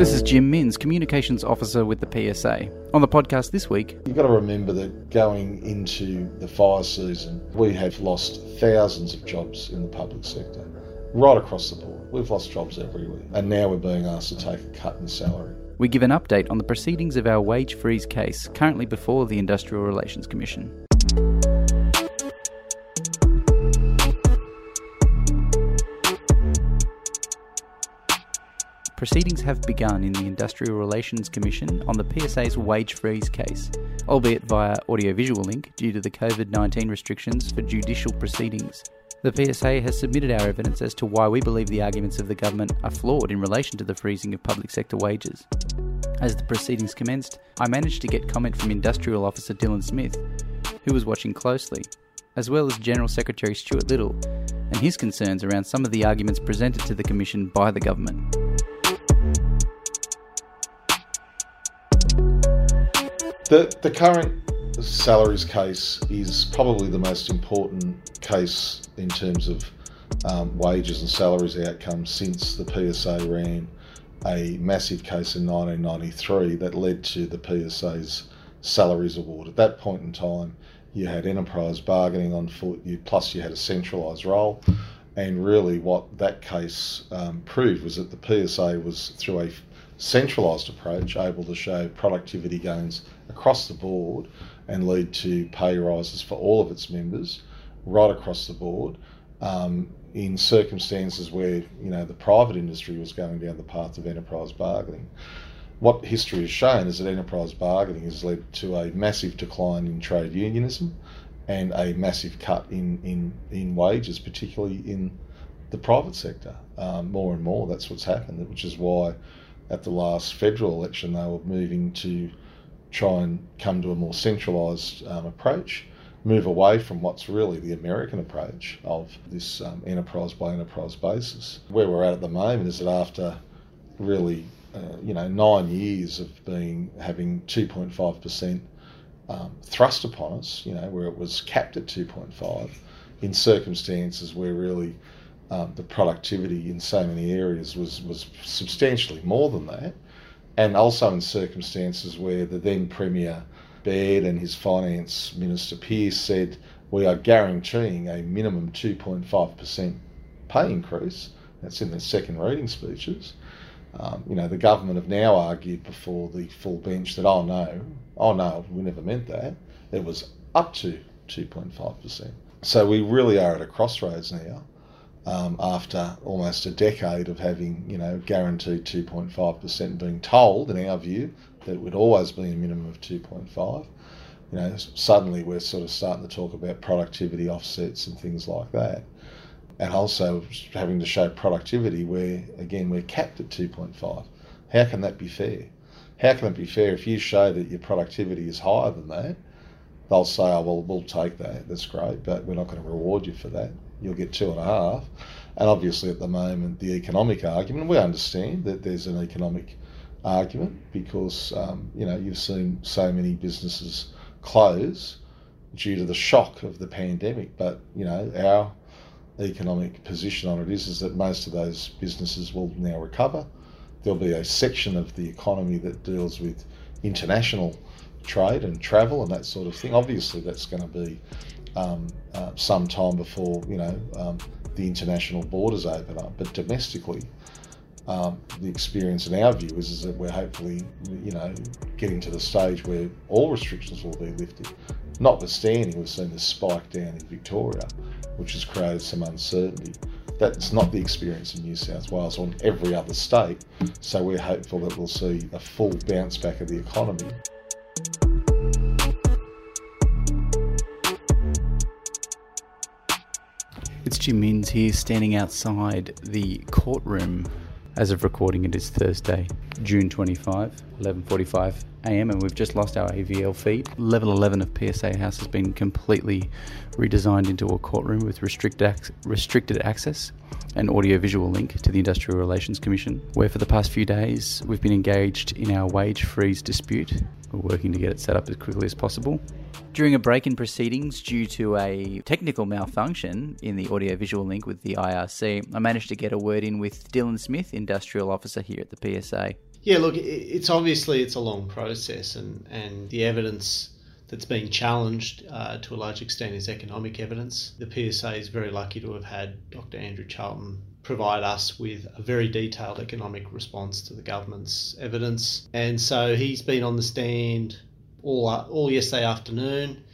This is Jim Minns, Communications Officer with the PSA. On the podcast this week, You've got to remember that going into the fire season, we have lost thousands of jobs in the public sector, right across the board. We've lost jobs everywhere, and now we're being asked to take a cut in salary. we give an update on the proceedings of our wage freeze case, currently before the Industrial Relations Commission. Proceedings have begun in the Industrial Relations Commission on the PSA's wage freeze case, albeit via audiovisual link due to the COVID 19 restrictions for judicial proceedings. The PSA has submitted our evidence as to why we believe the arguments of the government are flawed in relation to the freezing of public sector wages. As the proceedings commenced, I managed to get comment from Industrial Officer Dylan Smith, who was watching closely, as well as General Secretary Stewart Little, and his concerns around some of the arguments presented to the Commission by the government. The, the current salaries case is probably the most important case in terms of um, wages and salaries outcomes since the PSA ran a massive case in 1993 that led to the PSA's salaries award. At that point in time, you had enterprise bargaining on foot, you, plus you had a centralised role. And really, what that case um, proved was that the PSA was, through a centralised approach, able to show productivity gains across the board and lead to pay rises for all of its members right across the board um, in circumstances where you know the private industry was going down the path of enterprise bargaining. What history has shown is that enterprise bargaining has led to a massive decline in trade unionism and a massive cut in, in, in wages, particularly in the private sector. Um, more and more, that's what's happened, which is why at the last federal election they were moving to try and come to a more centralised um, approach, move away from what's really the American approach of this um, enterprise by enterprise basis. Where we're at at the moment is that after really, uh, you know, nine years of being having 2.5 percent um, thrust upon us, you know, where it was capped at 2.5, in circumstances where really um, the productivity in so many areas was was substantially more than that and also in circumstances where the then Premier Baird and his Finance Minister Pearce said, We are guaranteeing a minimum 2.5% pay increase. That's in the second reading speeches. Um, you know, the government have now argued before the full bench that, oh no, oh no, we never meant that. It was up to 2.5%. So we really are at a crossroads now um, after almost a decade of having, you know, guaranteed 2.5%, being told, in our view, that it would always be a minimum of 2.5. You know, suddenly we're sort of starting to talk about productivity offsets and things like that. And also having to show productivity where, again, we're capped at 2.5. How can that be fair? How can it be fair if you show that your productivity is higher than that? They'll say, oh, well, we'll take that. That's great, but we're not going to reward you for that you'll get two and a half. And obviously, at the moment, the economic argument, we understand that there's an economic argument because, um, you know, you've seen so many businesses close due to the shock of the pandemic. But, you know, our economic position on it is, is that most of those businesses will now recover. There'll be a section of the economy that deals with international trade and travel and that sort of thing. Obviously, that's going to be um, uh, some time before you know um, the international borders open up. But domestically, um, the experience in our view is, is that we're hopefully you know getting to the stage where all restrictions will be lifted. Notwithstanding, we've seen this spike down in Victoria, which has created some uncertainty. That's not the experience in New South Wales or in every other state. So we're hopeful that we'll see a full bounce back of the economy. It's Jim Minns here, standing outside the courtroom. As of recording, it is Thursday, June 25, 11:45 a.m., and we've just lost our AVL feed. Level 11 of PSA House has been completely redesigned into a courtroom with restricted ac- restricted access and audio-visual link to the Industrial Relations Commission, where for the past few days we've been engaged in our wage freeze dispute. We're working to get it set up as quickly as possible. During a break in proceedings due to a technical malfunction in the audio-visual link with the IRC, I managed to get a word in with Dylan Smith, Industrial Officer here at the PSA. Yeah, look, it's obviously it's a long process, and, and the evidence that's being challenged uh, to a large extent is economic evidence. The PSA is very lucky to have had Dr. Andrew Charlton provide us with a very detailed economic response to the government's evidence, and so he's been on the stand all all yesterday afternoon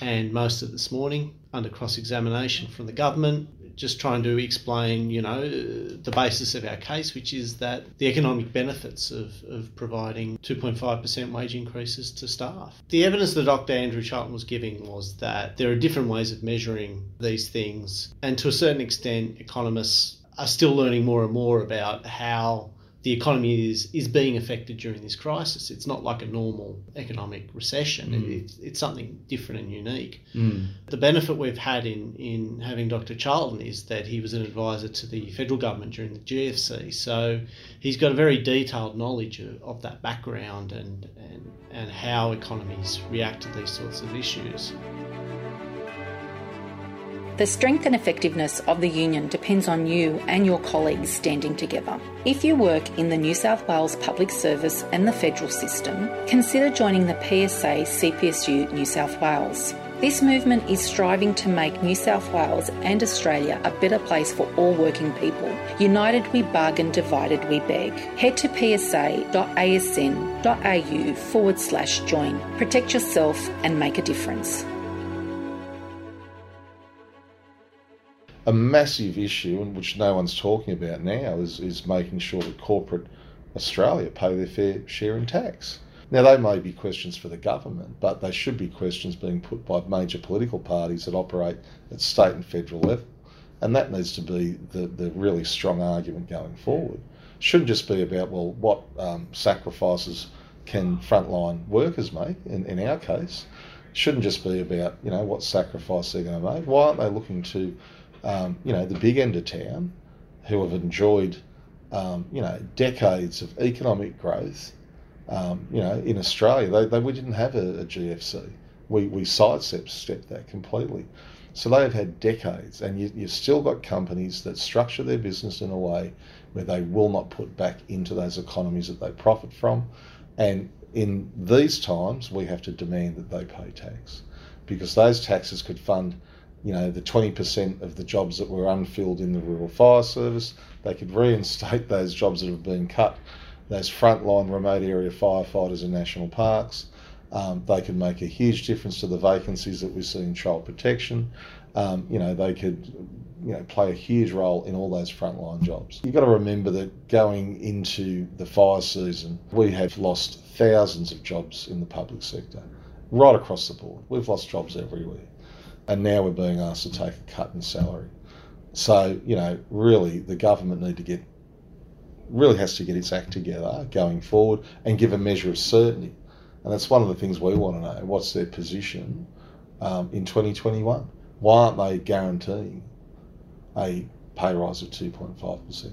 and most of this morning under cross examination from the government just trying to explain, you know, the basis of our case, which is that the economic benefits of, of providing 2.5% wage increases to staff. The evidence that Dr. Andrew Charlton was giving was that there are different ways of measuring these things, and to a certain extent, economists are still learning more and more about how the economy is, is being affected during this crisis. It's not like a normal economic recession. Mm. It's, it's something different and unique. Mm. The benefit we've had in, in having Dr. Charlton is that he was an advisor to the federal government during the GFC. So he's got a very detailed knowledge of, of that background and, and, and how economies react to these sorts of issues. The strength and effectiveness of the union depends on you and your colleagues standing together. If you work in the New South Wales Public Service and the federal system, consider joining the PSA CPSU New South Wales. This movement is striving to make New South Wales and Australia a better place for all working people. United we bargain, divided we beg. Head to psa.asn.au forward slash join. Protect yourself and make a difference. A massive issue, which no one's talking about now, is, is making sure that corporate Australia pay their fair share in tax. Now, they may be questions for the government, but they should be questions being put by major political parties that operate at state and federal level. And that needs to be the, the really strong argument going forward. Shouldn't just be about, well, what um, sacrifices can frontline workers make, in, in our case. Shouldn't just be about, you know, what sacrifice they're going to make. Why aren't they looking to um, you know, the big end of town who have enjoyed, um, you know, decades of economic growth. Um, you know, in Australia, they, they, we didn't have a, a GFC. We, we sidestepped that completely. So they have had decades, and you, you've still got companies that structure their business in a way where they will not put back into those economies that they profit from. And in these times, we have to demand that they pay tax because those taxes could fund you know, the 20% of the jobs that were unfilled in the rural fire service. They could reinstate those jobs that have been cut, those frontline remote area firefighters in national parks. Um, they could make a huge difference to the vacancies that we see in child protection. Um, you know, they could you know, play a huge role in all those frontline jobs. You've got to remember that going into the fire season, we have lost thousands of jobs in the public sector, right across the board. We've lost jobs everywhere and now we're being asked to take a cut in salary. So, you know, really the government need to get really has to get its act together going forward and give a measure of certainty. And that's one of the things we want to know. What's their position um, in 2021? Why aren't they guaranteeing a pay rise of 2.5%?